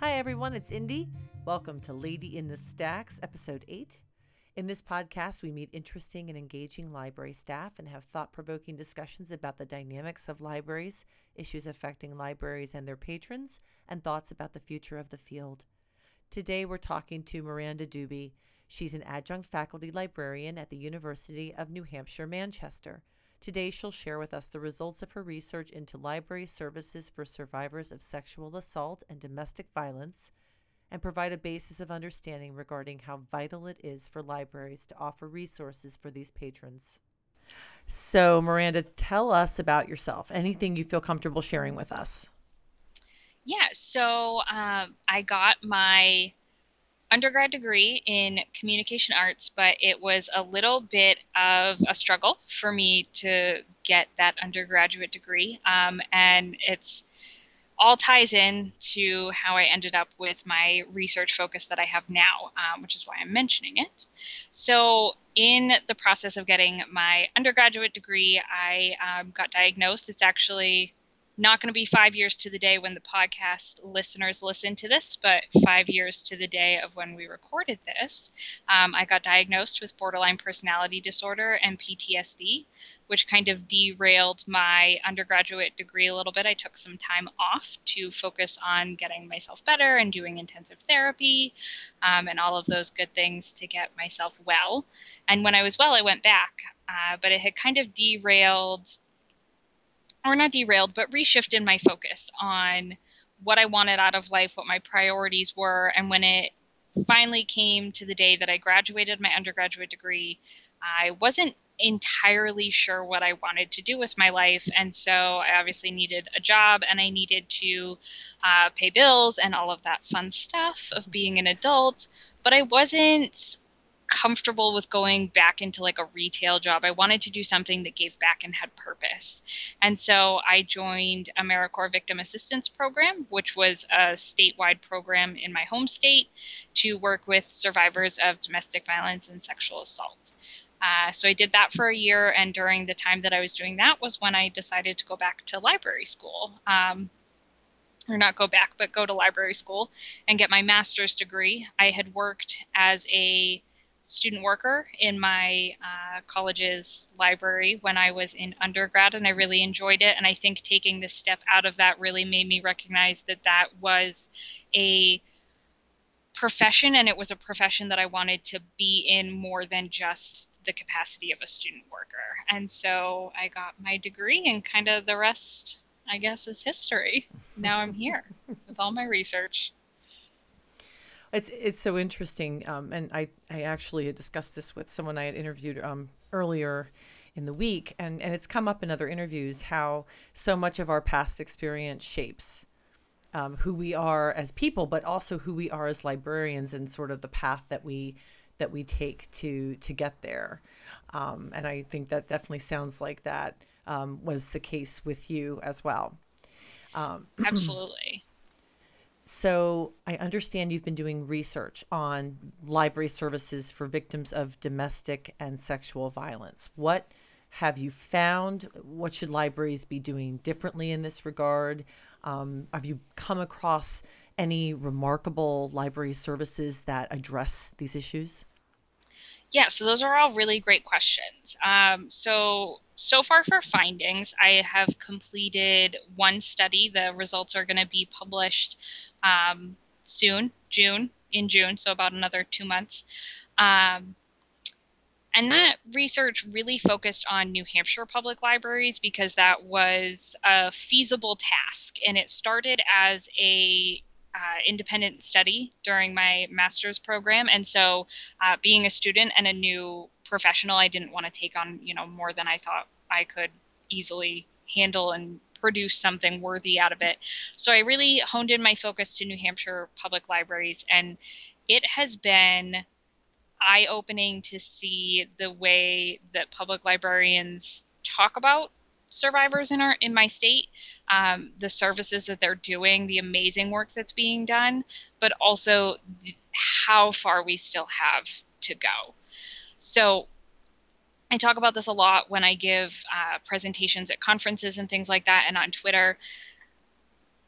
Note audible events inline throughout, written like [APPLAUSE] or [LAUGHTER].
Hi, everyone. It's Indy. Welcome to Lady in the Stacks, Episode 8. In this podcast, we meet interesting and engaging library staff and have thought provoking discussions about the dynamics of libraries, issues affecting libraries and their patrons, and thoughts about the future of the field. Today, we're talking to Miranda Dube. She's an adjunct faculty librarian at the University of New Hampshire, Manchester. Today, she'll share with us the results of her research into library services for survivors of sexual assault and domestic violence and provide a basis of understanding regarding how vital it is for libraries to offer resources for these patrons. So, Miranda, tell us about yourself. Anything you feel comfortable sharing with us. Yeah, so um, I got my undergrad degree in communication arts, but it was a little bit of a struggle for me to get that undergraduate degree. Um, and it's all ties in to how I ended up with my research focus that I have now, um, which is why I'm mentioning it. So, in the process of getting my undergraduate degree, I um, got diagnosed. It's actually not going to be five years to the day when the podcast listeners listen to this, but five years to the day of when we recorded this. Um, I got diagnosed with borderline personality disorder and PTSD, which kind of derailed my undergraduate degree a little bit. I took some time off to focus on getting myself better and doing intensive therapy um, and all of those good things to get myself well. And when I was well, I went back, uh, but it had kind of derailed or not derailed, but reshifted my focus on what I wanted out of life, what my priorities were, and when it finally came to the day that I graduated my undergraduate degree, I wasn't entirely sure what I wanted to do with my life. And so I obviously needed a job and I needed to uh, pay bills and all of that fun stuff of being an adult. But I wasn't comfortable with going back into like a retail job. I wanted to do something that gave back and had purpose. And so I joined AmeriCorps Victim Assistance Program, which was a statewide program in my home state to work with survivors of domestic violence and sexual assault. Uh, so I did that for a year, and during the time that I was doing that was when I decided to go back to library school. Um, or not go back, but go to library school and get my master's degree. I had worked as a student worker in my uh, college's library when I was in undergrad, and I really enjoyed it. And I think taking this step out of that really made me recognize that that was a profession, and it was a profession that I wanted to be in more than just the capacity of a student worker. And so I got my degree, and kind of the rest, I guess, is history. Now I'm here with all my research. It's it's so interesting, um, and I I actually had discussed this with someone I had interviewed um, earlier in the week, and and it's come up in other interviews how so much of our past experience shapes um, who we are as people, but also who we are as librarians, and sort of the path that we that we take to to get there. Um, and I think that definitely sounds like that um, was the case with you as well. Um, [CLEARS THROAT] Absolutely. So I understand you've been doing research on library services for victims of domestic and sexual violence. What have you found? What should libraries be doing differently in this regard? Um, have you come across any remarkable library services that address these issues? Yeah, so those are all really great questions. Um, so, so far for findings, I have completed one study. The results are going to be published um, soon, June, in June, so about another two months. Um, and that research really focused on New Hampshire public libraries because that was a feasible task. And it started as a uh, independent study during my master's program. And so, uh, being a student and a new professional, I didn't want to take on, you know, more than I thought I could easily handle and produce something worthy out of it. So I really honed in my focus to New Hampshire public libraries, and it has been eye opening to see the way that public librarians talk about survivors in our in my state um, the services that they're doing the amazing work that's being done but also how far we still have to go so I talk about this a lot when I give uh, presentations at conferences and things like that and on Twitter.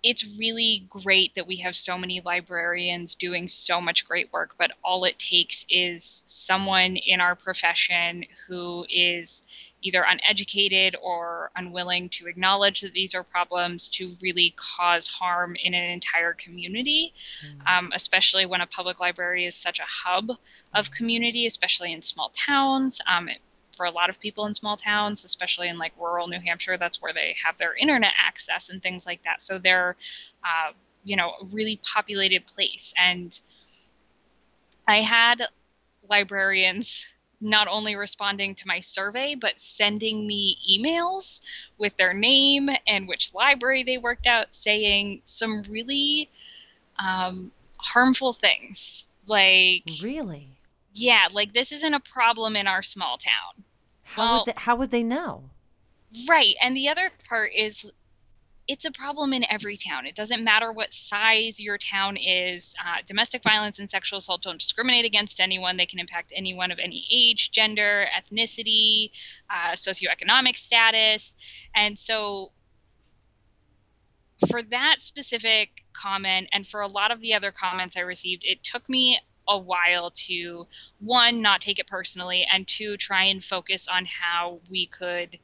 it's really great that we have so many librarians doing so much great work, but all it takes is someone in our profession who is either uneducated or unwilling to acknowledge that these are problems to really cause harm in an entire community, mm. um, especially when a public library is such a hub of mm. community, especially in small towns. Um, it, for a lot of people in small towns, especially in like rural New Hampshire, that's where they have their internet access and things like that. So they're, uh, you know, a really populated place. And I had librarians not only responding to my survey, but sending me emails with their name and which library they worked out, saying some really um, harmful things. Like, really? Yeah, like this isn't a problem in our small town. How, well, would, they, how would they know? Right. And the other part is it's a problem in every town. It doesn't matter what size your town is. Uh, domestic violence and sexual assault don't discriminate against anyone. They can impact anyone of any age, gender, ethnicity, uh, socioeconomic status. And so, for that specific comment, and for a lot of the other comments I received, it took me a while to one, not take it personally, and two, try and focus on how we could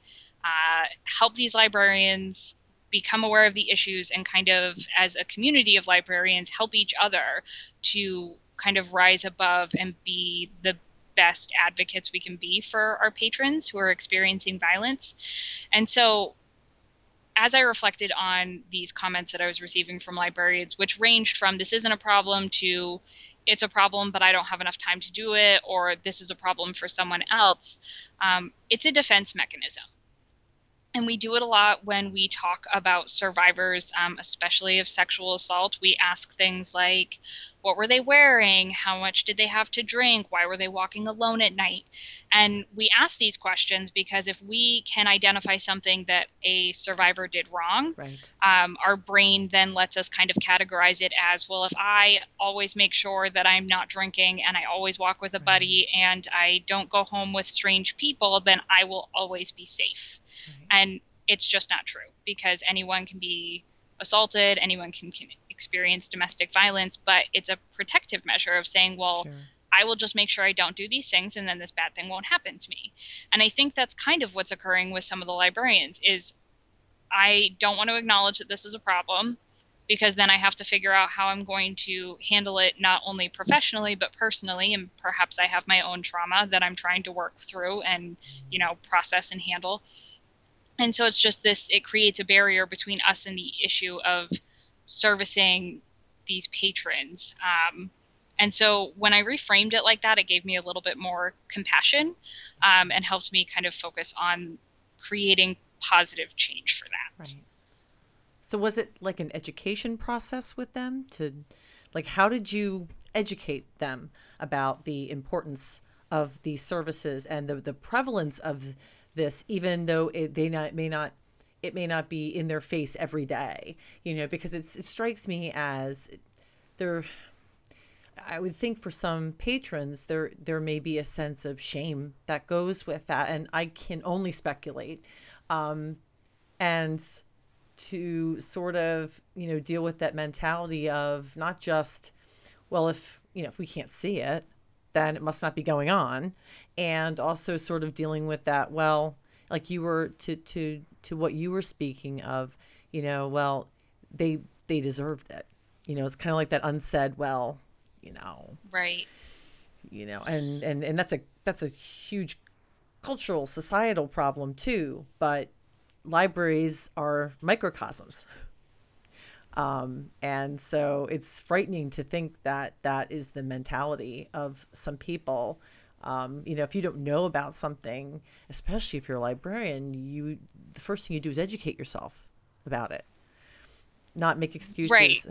uh, help these librarians become aware of the issues and kind of as a community of librarians help each other to kind of rise above and be the best advocates we can be for our patrons who are experiencing violence. And so as I reflected on these comments that I was receiving from librarians, which ranged from this isn't a problem to it's a problem, but I don't have enough time to do it, or this is a problem for someone else, um, it's a defense mechanism and we do it a lot when we talk about survivors, um, especially of sexual assault. We ask things like, what were they wearing? How much did they have to drink? Why were they walking alone at night? And we ask these questions because if we can identify something that a survivor did wrong, right. um, our brain then lets us kind of categorize it as well, if I always make sure that I'm not drinking and I always walk with a buddy and I don't go home with strange people, then I will always be safe. Right. And it's just not true because anyone can be assaulted, anyone can, can, experience domestic violence, but it's a protective measure of saying, well, sure. I will just make sure I don't do these things and then this bad thing won't happen to me. And I think that's kind of what's occurring with some of the librarians is I don't want to acknowledge that this is a problem because then I have to figure out how I'm going to handle it not only professionally but personally. And perhaps I have my own trauma that I'm trying to work through and you know process and handle. And so it's just this it creates a barrier between us and the issue of servicing these patrons. Um, and so when i reframed it like that it gave me a little bit more compassion um, and helped me kind of focus on creating positive change for that right so was it like an education process with them to like how did you educate them about the importance of these services and the, the prevalence of this, even though it, they not, may not it may not be in their face every day, you know, because it strikes me as there. I would think for some patrons there there may be a sense of shame that goes with that, and I can only speculate, um, and to sort of you know deal with that mentality of not just well if you know if we can't see it then it must not be going on. And also sort of dealing with that well like you were to to to what you were speaking of you know well they they deserved it. You know it's kind of like that unsaid well you know right you know and and and that's a that's a huge cultural societal problem too but libraries are microcosms um, and so it's frightening to think that that is the mentality of some people. Um, you know, if you don't know about something, especially if you're a librarian, you the first thing you do is educate yourself about it, not make excuses. Right.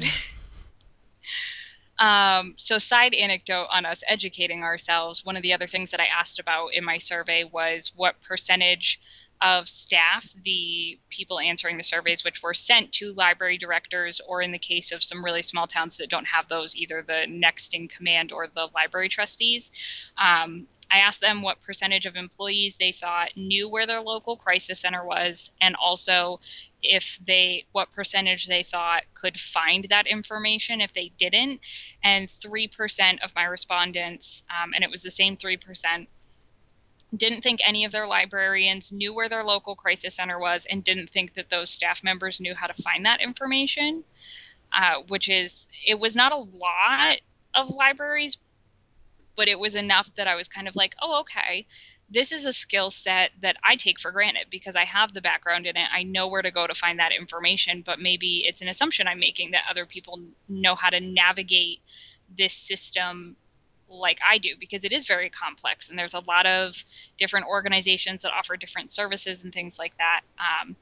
Um, so, side anecdote on us educating ourselves. One of the other things that I asked about in my survey was what percentage of staff, the people answering the surveys, which were sent to library directors, or in the case of some really small towns that don't have those, either the next in command or the library trustees. Um, I asked them what percentage of employees they thought knew where their local crisis center was, and also if they what percentage they thought could find that information if they didn't. And three percent of my respondents, um, and it was the same three percent, didn't think any of their librarians knew where their local crisis center was, and didn't think that those staff members knew how to find that information. Uh, which is it was not a lot of libraries, but it was enough that I was kind of like, oh, okay, this is a skill set that I take for granted because I have the background in it. I know where to go to find that information, but maybe it's an assumption I'm making that other people know how to navigate this system like I do because it is very complex and there's a lot of different organizations that offer different services and things like that. Um,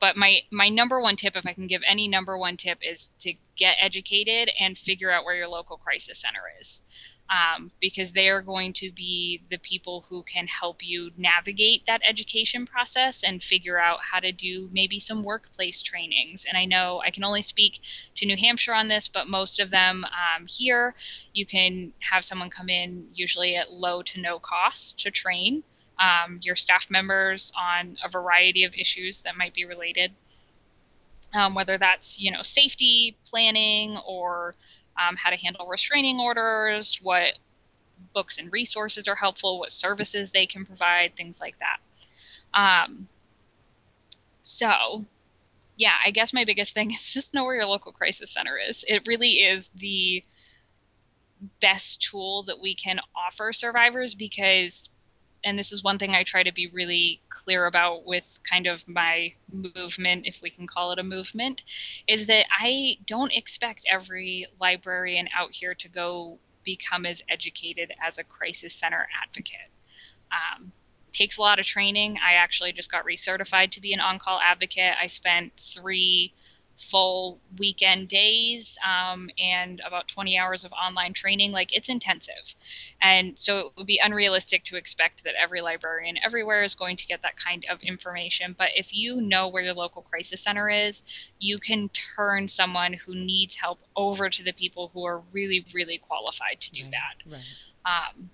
but my my number one tip if i can give any number one tip is to get educated and figure out where your local crisis center is um, because they are going to be the people who can help you navigate that education process and figure out how to do maybe some workplace trainings. And I know I can only speak to New Hampshire on this, but most of them um, here, you can have someone come in usually at low to no cost to train um, your staff members on a variety of issues that might be related. Um, whether that's you know safety planning or um, how to handle restraining orders, what books and resources are helpful, what services they can provide, things like that. Um, so, yeah, I guess my biggest thing [LAUGHS] is just know where your local crisis center is. It really is the best tool that we can offer survivors because and this is one thing I try to be really clear about with kind of my movement, if we can call it a movement, is that I don't expect every librarian out here to go become as educated as a crisis center advocate. Um, takes a lot of training. I actually just got recertified to be an on call advocate. I spent three full weekend days um, and about 20 hours of online training. Like it's intensive. And so it would be unrealistic to expect that every librarian everywhere is going to get that kind of information. But if you know where your local crisis center is, you can turn someone who needs help over to the people who are really, really qualified to do right, that. Right. Um,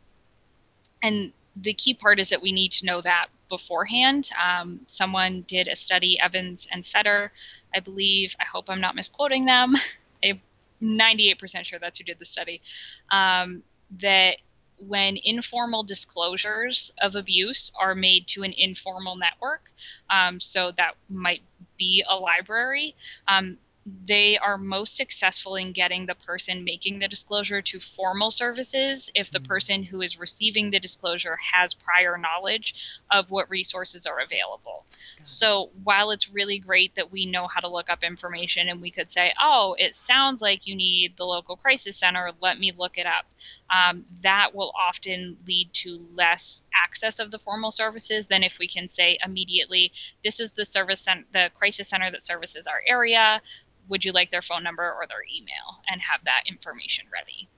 and the key part is that we need to know that beforehand. Um, someone did a study, Evans and Feder, I believe. I hope I'm not misquoting them. [LAUGHS] I'm 98% sure that's who did the study. Um, that when informal disclosures of abuse are made to an informal network, um, so that might be a library, um, they are most successful in getting the person making the disclosure to formal services if the mm-hmm. person who is receiving the disclosure has prior knowledge of what resources are available. So while it's really great that we know how to look up information and we could say, oh, it sounds like you need the local crisis center, let me look it up, um, that will often lead to less access of the formal services than if we can say immediately, this is the service cent- the crisis center that services our area. Would you like their phone number or their email? and have that information ready.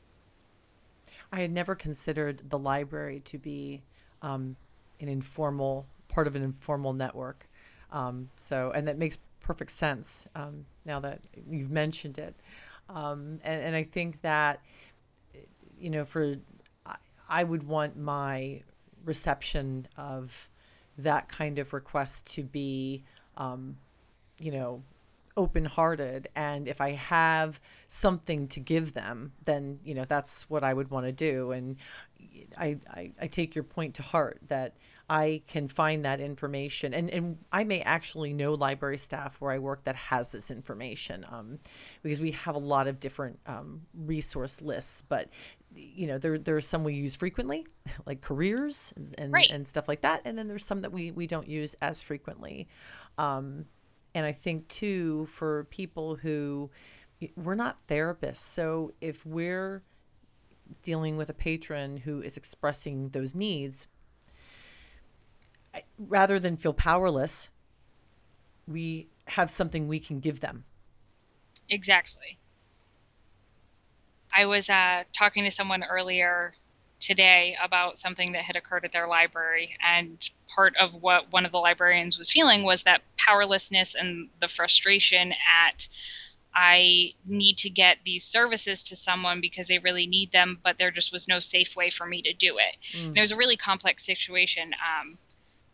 I had never considered the library to be um, an informal part of an informal network. Um, so and that makes perfect sense um, now that you've mentioned it. Um, and, and i think that you know for I, would want my reception of that kind of request to be um, you know open hearted and if I have something to give them, then you know that's what I would want to do. And I, I, I take your point to heart that I can find that information, and and I may actually know library staff where I work that has this information, um, because we have a lot of different um, resource lists. But you know, there there are some we use frequently, [LAUGHS] like careers and and, right. and stuff like that, and then there's some that we we don't use as frequently. Um, and I think too for people who we're not therapists, so if we're dealing with a patron who is expressing those needs, rather than feel powerless, we have something we can give them. Exactly. I was uh, talking to someone earlier today about something that had occurred at their library. And part of what one of the librarians was feeling was that powerlessness and the frustration at I need to get these services to someone because they really need them, but there just was no safe way for me to do it. Mm. it was a really complex situation. Um,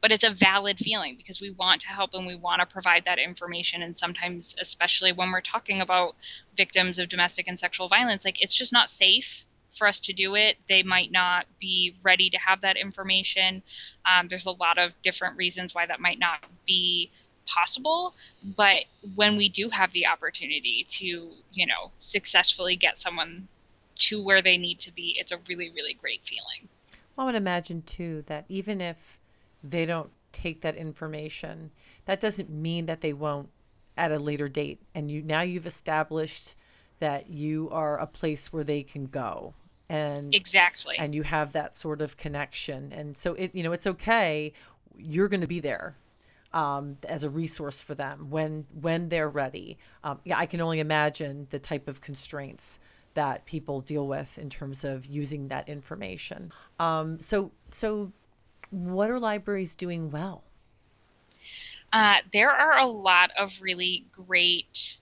but it's a valid feeling because we want to help and we want to provide that information. And sometimes, especially when we're talking about victims of domestic and sexual violence, like it's just not safe for us to do it. They might not be ready to have that information. Um, there's a lot of different reasons why that might not be possible but when we do have the opportunity to you know successfully get someone to where they need to be it's a really really great feeling i would imagine too that even if they don't take that information. That doesn't mean that they won't at a later date. And you now you've established that you are a place where they can go. And exactly. and you have that sort of connection. And so it you know it's okay. You're going to be there um, as a resource for them when when they're ready. Um, yeah, I can only imagine the type of constraints that people deal with in terms of using that information. Um, so so, what are libraries doing well? Uh, there are a lot of really great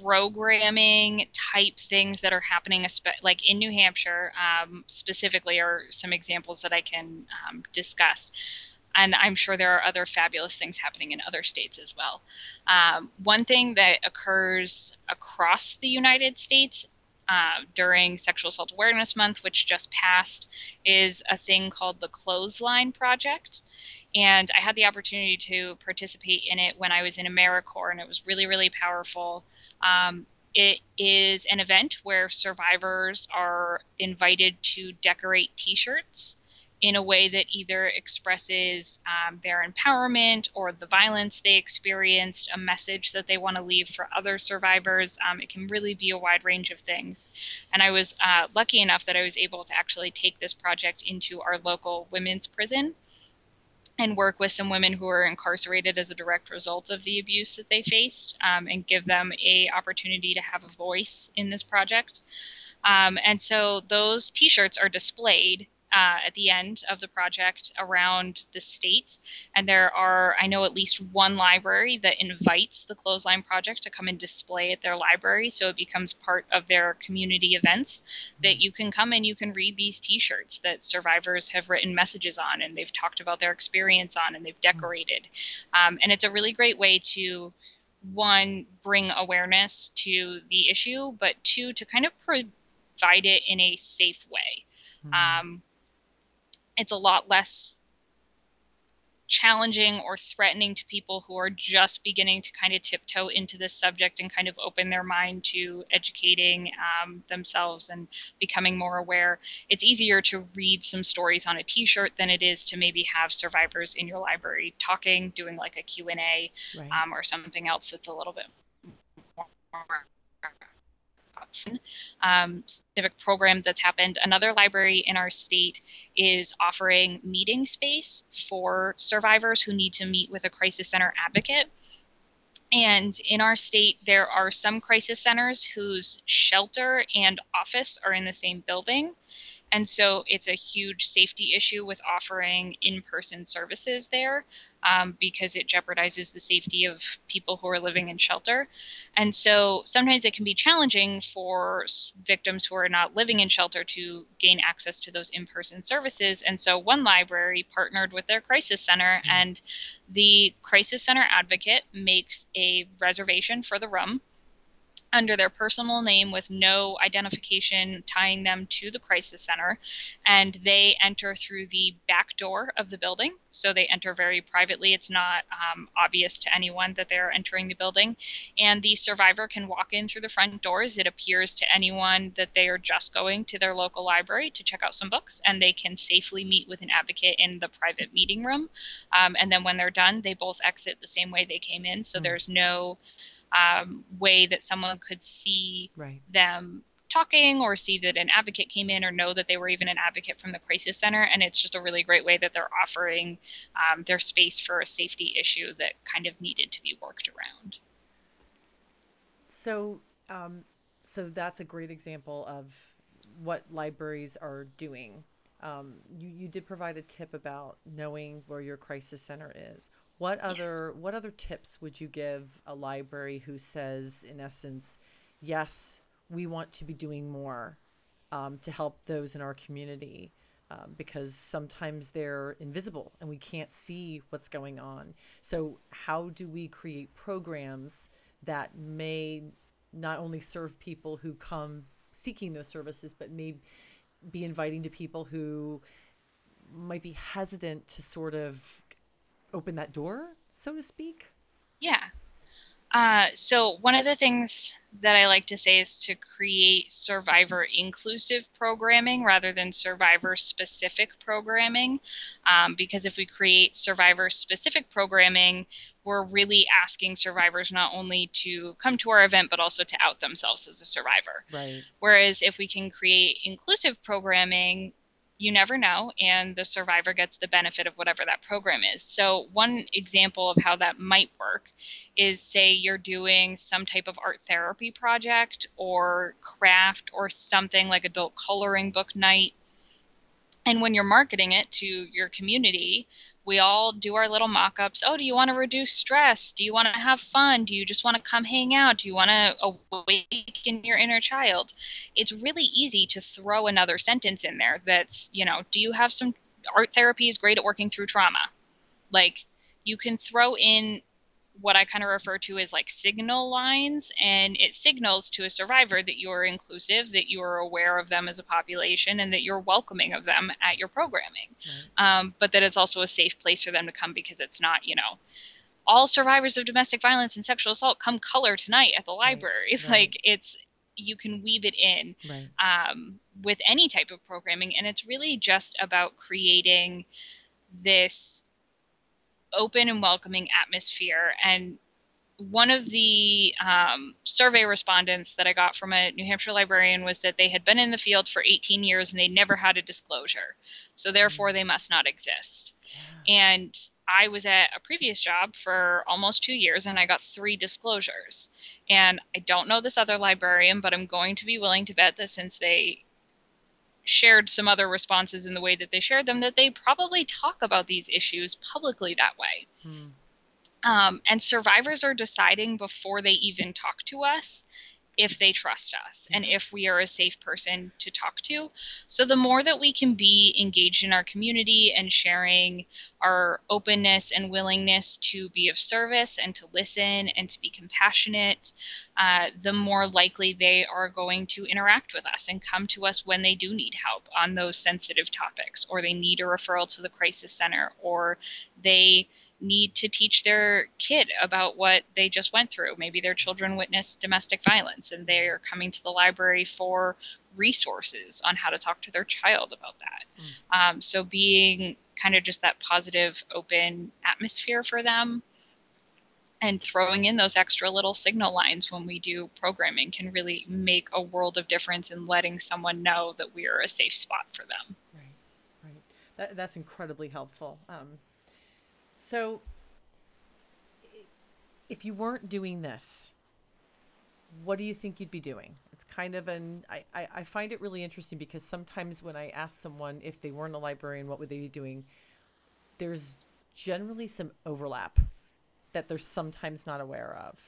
programming type things that are happening, like in New Hampshire um, specifically, are some examples that I can um, discuss and I'm sure there are other fabulous things happening in other states as well. Um, one thing that occurs across the United States uh, during Sexual Assault Awareness Month, which just passed, is a thing called the Clothesline Project. And I had the opportunity to participate in it when I was in AmeriCorps, and it was really, really powerful. Um, it is an event where survivors are invited to decorate t shirts in a way that either expresses um, their empowerment or the violence they experienced, a message that they want to leave for other survivors. Um, it can really be a wide range of things. And I was uh, lucky enough that I was able to actually take this project into our local women's prison and work with some women who are incarcerated as a direct result of the abuse that they faced um, and give them a opportunity to have a voice in this project. Um, and so those t-shirts are displayed uh, at the end of the project around the state. And there are, I know, at least one library that invites the Clothesline Project to come and display at their library. So it becomes part of their community events that you can come and you can read these t shirts that survivors have written messages on and they've talked about their experience on and they've decorated. Um, and it's a really great way to one bring awareness to the issue but two to kind of provide it in a safe way mm-hmm. um, it's a lot less challenging or threatening to people who are just beginning to kind of tiptoe into this subject and kind of open their mind to educating um, themselves and becoming more aware it's easier to read some stories on a t-shirt than it is to maybe have survivors in your library talking doing like a q&a right. um, or something else that's a little bit more um, specific program that's happened. Another library in our state is offering meeting space for survivors who need to meet with a crisis center advocate. And in our state, there are some crisis centers whose shelter and office are in the same building. And so it's a huge safety issue with offering in person services there um, because it jeopardizes the safety of people who are living in shelter. And so sometimes it can be challenging for victims who are not living in shelter to gain access to those in person services. And so one library partnered with their crisis center, mm-hmm. and the crisis center advocate makes a reservation for the room under their personal name with no identification tying them to the crisis center. And they enter through the back door of the building. So they enter very privately. It's not um, obvious to anyone that they're entering the building. And the survivor can walk in through the front doors. It appears to anyone that they are just going to their local library to check out some books, and they can safely meet with an advocate in the private meeting room. Um, and then when they're done, they both exit the same way they came in. So mm-hmm. there's no um, way that someone could see right. them talking or see that an advocate came in or know that they were even an advocate from the crisis center. And it's just a really great way that they're offering um, their space for a safety issue that kind of needed to be worked around. So um, so that's a great example of what libraries are doing. Um, you, you did provide a tip about knowing where your crisis center is What other yes. what other tips would you give a library who says, in essence, yes, we want to be doing more um, to help those in our community? Um, because sometimes they're invisible and we can't see what's going on. So, how do we create programs that may not only serve people who come seeking those services, but may be inviting to people who might be hesitant to sort of open that door, so to speak? Yeah. Uh, so one of the things that I like to say is to create survivor inclusive programming rather than survivor specific programming, um, because if we create survivor specific programming, we're really asking survivors not only to come to our event but also to out themselves as a survivor. Right. Whereas if we can create inclusive programming, you never know, and the survivor gets the benefit of whatever that program is. So, one example of how that might work is say you're doing some type of art therapy project or craft or something like adult coloring book night. And when you're marketing it to your community, we all do our little mock ups. Oh, do you want to reduce stress? Do you want to have fun? Do you just want to come hang out? Do you want to awaken your inner child? It's really easy to throw another sentence in there that's, you know, do you have some art therapy is great at working through trauma? Like, you can throw in what I kind of refer to as like signal lines, and it signals to a survivor that you are inclusive, that you are aware of them as a population, and that you're welcoming of them at your programming. Right. Um, but that it's also a safe place for them to come because it's not, you know, all survivors of domestic violence and sexual assault come color tonight at the library. [LAUGHS] Right. Like it's you can weave it in right. um, with any type of programming, and it's really just about creating this open and welcoming atmosphere. And one of the um, survey respondents that I got from a New Hampshire librarian was that they had been in the field for 18 years and they never had a disclosure. So therefore, they must not exist. Yeah. And I was at a previous job for almost two years and I got three disclosures. And I don't know this other librarian, but I'm going to be willing to bet that since they shared some other responses in the way that they shared them that they probably talk about these issues publicly that way. Hmm. Um, and survivors are deciding before they even talk to us if they trust us and if we are a safe person to talk to. So, the more that we can be engaged in our community and sharing our openness and willingness to be of service and to listen and to be compassionate, uh, the more likely they are going to interact with us and come to us when they do need help on those sensitive topics, or they need a referral to the crisis center, or they need to teach their kid about what they just went through. Maybe their children witnessed domestic violence and they're coming to the library for resources on how to talk to their child about that. Mm. Um, so, being kind of just that positive, open atmosphere for them and throwing in those extra little signal lines when we do programming can really make a world of difference in letting someone know that we are a safe spot for them. Right, right. That, that's incredibly helpful. Um, so, if you weren't doing this, what do you think you'd be doing? It's kind of an, I, I, I, find it really interesting because sometimes when I ask someone if they weren't a librarian, what would they be doing? There's generally some overlap that they're sometimes not aware of.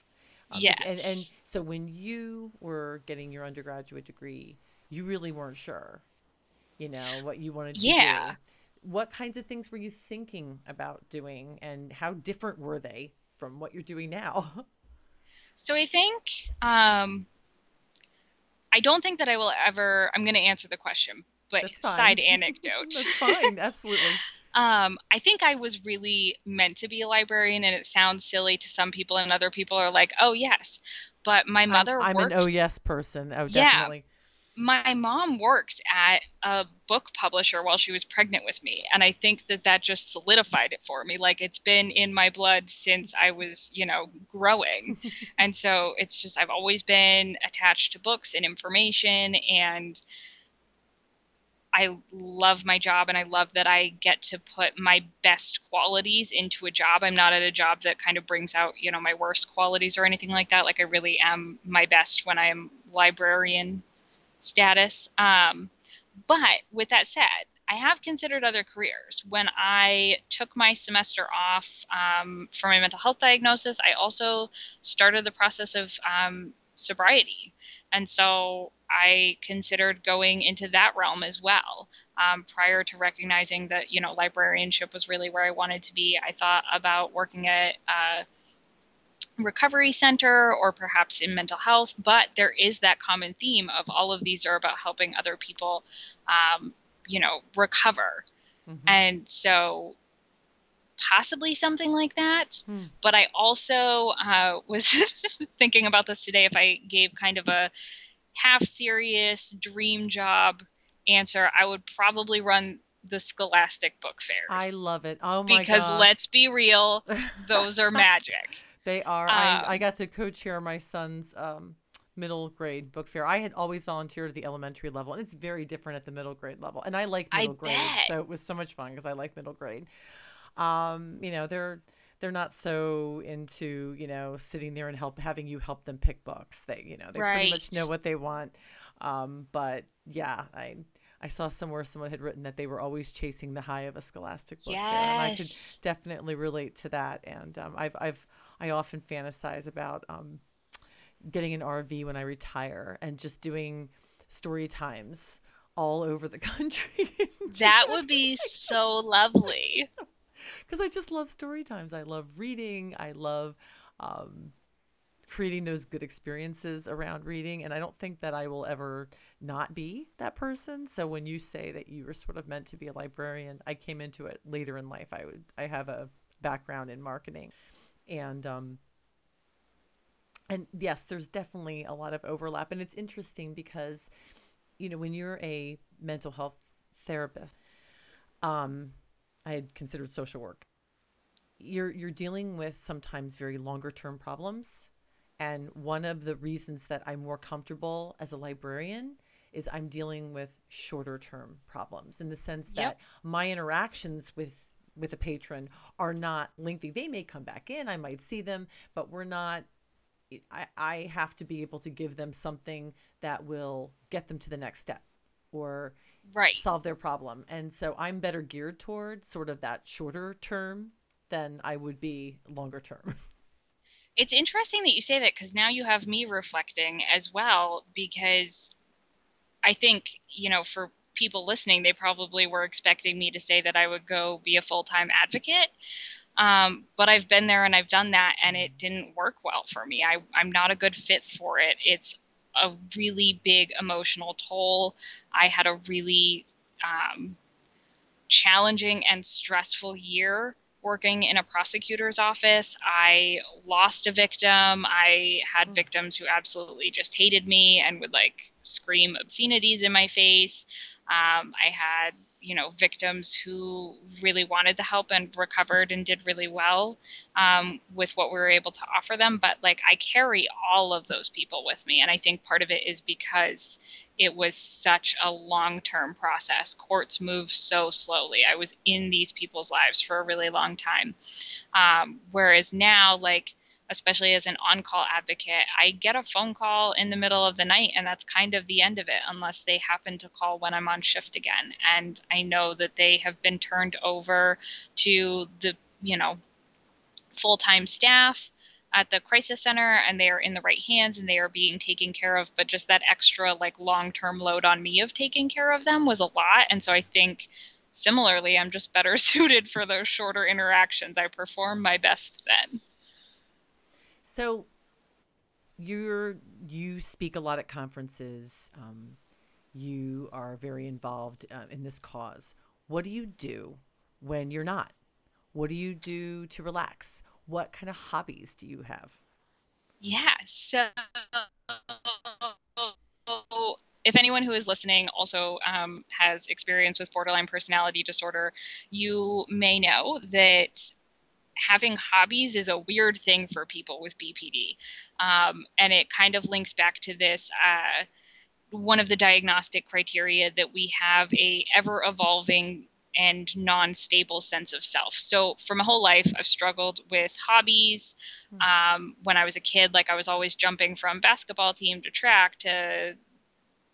Um, yes. And, and so when you were getting your undergraduate degree, you really weren't sure, you know, what you wanted to yeah. do what kinds of things were you thinking about doing and how different were they from what you're doing now? [LAUGHS] So I think um, I don't think that I will ever. I'm going to answer the question, but side [LAUGHS] anecdote. That's fine, [LAUGHS] absolutely. Um, I think I was really meant to be a librarian, and it sounds silly to some people, and other people are like, "Oh yes," but my mother. I'm, I'm worked, an oh yes person. Oh, definitely. Yeah, my mom worked at a book publisher while she was pregnant with me and i think that that just solidified it for me like it's been in my blood since i was you know growing [LAUGHS] and so it's just i've always been attached to books and information and I love my job and I love that I get to put my best qualities into a job. I'm not at a job that kind of brings out, you know, my worst qualities or anything like that. Like I really am my best when I am librarian status. Um, but with that said, I have considered other careers. When I took my semester off um, for my mental health diagnosis, I also started the process of um, sobriety. And so I considered going into that realm as well. Um, prior to recognizing that, you know, librarianship was really where I wanted to be, I thought about working at uh, recovery center or perhaps in mental health, but there is that common theme of all of these are about helping other people, um, you know, recover. Mm-hmm. And so possibly something like that. Hmm. But I also uh, [LAUGHS] was thinking about this today. If I gave kind of a half serious dream job answer, I would probably run the Scholastic book fairs. I love it. Oh my God. Because gosh. let's be real, [LAUGHS] those are magic. They are. Um, I, I got to co-chair my son's um, middle grade book fair. I had always volunteered at the elementary level, and it's very different at the middle grade level. And I like middle I grade, bet. so it was so much fun because I like middle grade. Um, you know, they're they're not so into you know sitting there and help having you help them pick books. They you know they right. pretty much know what they want. Um, but yeah, I I saw somewhere someone had written that they were always chasing the high of a scholastic book yes. fair, and I could definitely relate to that. And um, I've I've I often fantasize about um, getting an RV when I retire and just doing story times all over the [LAUGHS] country. that would be [LAUGHS] so lovely. [LAUGHS] Because I just love story times. I love reading. I love um, creating those good experiences around reading. And I don't think that I will ever not be that person. So when you say that you were sort of meant to be a librarian, I came into it later in life. I would I have a background in marketing and um and yes there's definitely a lot of overlap and it's interesting because you know when you're a mental health therapist um i had considered social work you're you're dealing with sometimes very longer term problems and one of the reasons that i'm more comfortable as a librarian is i'm dealing with shorter term problems in the sense that yep. my interactions with with a patron are not lengthy. They may come back in, I might see them, but we're not I, I have to be able to give them something that will get them to the next step or right. solve their problem. And so I'm better geared toward sort of that shorter term than I would be longer term. [LAUGHS] It's interesting that you say that because now you have me reflecting as well because I think, you know, for people listening, they probably were expecting me to say that I would go be a full time advocate. Um, but I've been there and I've done that, and it didn't work well for me. I, I'm not a good fit for it. It's a really big emotional toll. I had a really um, challenging and stressful year working in a prosecutor's office. I lost a victim. I had hmm. victims who absolutely just hated me and would like scream obscenities in my face. Um, I had, you know, victims who really wanted the help and recovered and did really well um, with what we were able to offer them. But like, I carry all of those people with me. And I think part of it is because it was such a long term process. Courts move so slowly. I was in these people's lives for a really long time. Um, whereas now, like, especially as an on call advocate, I get a phone call in the middle of the night, and that's kind of the end of it, unless they happen to call when I'm on shift again. And I know that they have been turned over to the, you know, full time staff at the crisis center and they are in the right hands and they are being taken care of. But just that extra like long term load on me of taking care of them was a lot. And so i think similarly i'm just better [LAUGHS] suited for those shorter interactions. I perform my best then so you're you speak a lot at conferences. Um, you are very involved uh, in this cause. What do you do when you're not? What do you do to relax? What kind of hobbies do you have? Yeah. So if anyone who is listening also um, has experience with borderline personality disorder, you may know that having hobbies is a weird thing for people with BPD. Um, and it kind of links back to this. Uh, one of the diagnostic criteria that we have a ever evolving and non-stable sense of self. So for my whole life, I've struggled with hobbies. Hmm. Um, when I was a kid, like I was always jumping from basketball team to track to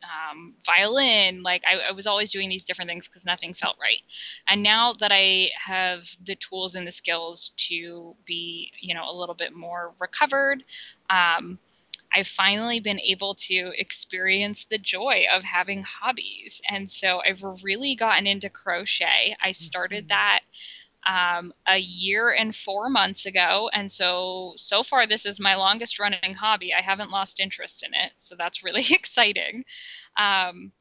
um, violin. Like I, I was always doing these different things because nothing felt right. And now that I have the tools and the skills to be, you know, a little bit more recovered, um, I've finally been able to experience the joy of having hobbies. And so I've really gotten into crochet. I started mm-hmm. that um, a year and four months ago. And so, so far, this is my longest running hobby. I haven't lost interest in it. So that's really [LAUGHS] exciting. Um,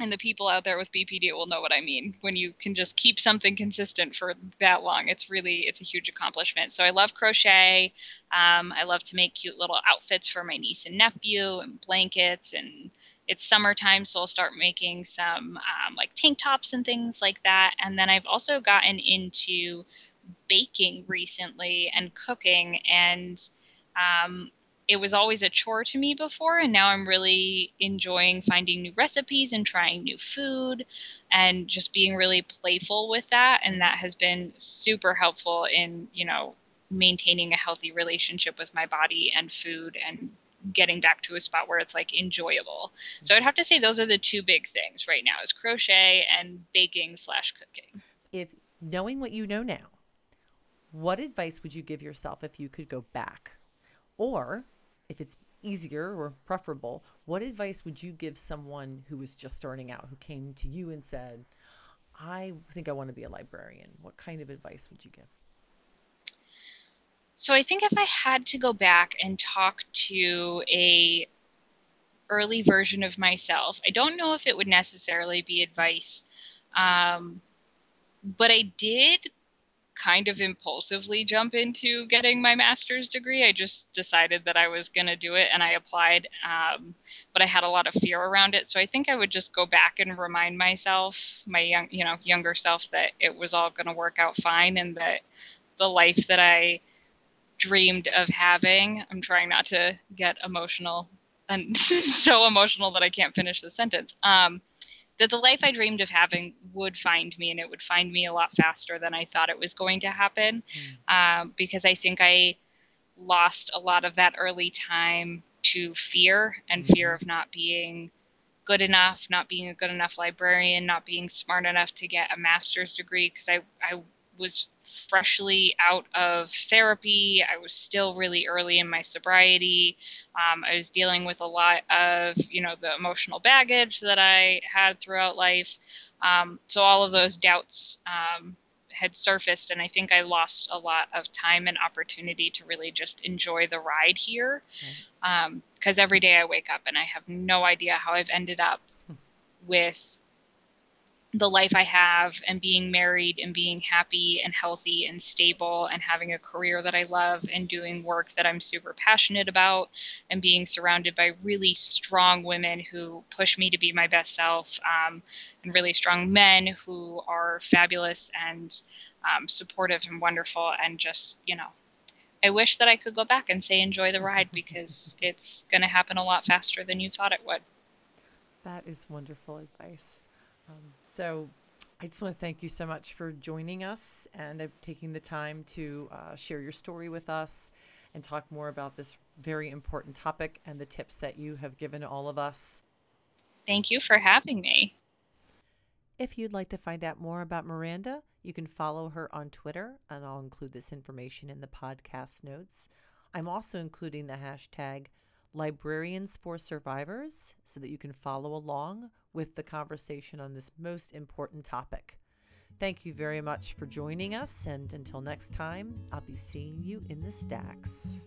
and the people out there with BPD will know what I mean. When you can just keep something consistent for that long, it's really it's a huge accomplishment. So I love crochet. Um, I love to make cute little outfits for my niece and nephew, and blankets, and it's summertime, so I'll start making some um, like tank tops and things like that. And then I've also gotten into baking recently and cooking, and um, it was always a chore to me before, and now I'm really enjoying finding new recipes and trying new food and just being really playful with that. And that has been super helpful in, you know, maintaining a healthy relationship with my body and food and getting back to a spot where it's like enjoyable. Mm-hmm. So I'd have to say those are the two big things right now is crochet and baking slash cooking. If knowing what you know now, what advice would you give yourself if you could go back? Or if it's easier or preferable, what advice would you give someone who was just starting out, who came to you and said, I think I want to be a librarian? What kind of advice would you give? So I think if I had to go back and talk to a early version of myself, I don't know if it would necessarily be advice, um, but I did kind of impulsively jump into getting my master's degree. I just decided that I was going to do it and I applied, um, but I had a lot of fear around it. So I think I would just go back and remind myself, my young, you know, younger self, that it was all going to work out fine and that the life that I dreamed of having. I'm trying not to get emotional and [LAUGHS] so emotional that I can't finish the sentence. Um, that the life I dreamed of having would find me, and it would find me a lot faster than I thought it was going to happen. Mm. Um, because I think I lost a lot of that early time to fear and fear of not being good enough, not being a good enough librarian, not being smart enough to get a master's degree because I, I was freshly out of therapy. I was still really early in my sobriety. Um, I was dealing with a lot of, you know, the emotional baggage that I had throughout life. Um, so all of those doubts um, had surfaced, and I think I lost a lot of time and opportunity to really just enjoy the ride here. Because mm-hmm. um, every day I wake up and I have no idea how I've ended up hmm. with the life I have and being married and being happy and healthy and stable and having a career that I love and doing work that I'm super passionate about and being surrounded by really strong women who push me to be my best self um, and really strong men who are fabulous and um, supportive and wonderful and just, you know, I wish that I could go back and say enjoy the ride [LAUGHS] because it's going to happen a lot faster than you thought it would. That is wonderful advice. So I just want to thank you so much for joining us and uh, taking the time to uh, share your story with us and talk more about this very important topic and the tips that you have given all of us. Thank you for having me. If you'd like to find out more about Miranda, you can follow her on Twitter, and I'll include this information in the podcast notes. I'm also including the hashtag Librarians for Survivors so that you can follow along with the conversation on this most important topic. Thank you very much for joining us, and until next time, I'll be seeing you in the stacks.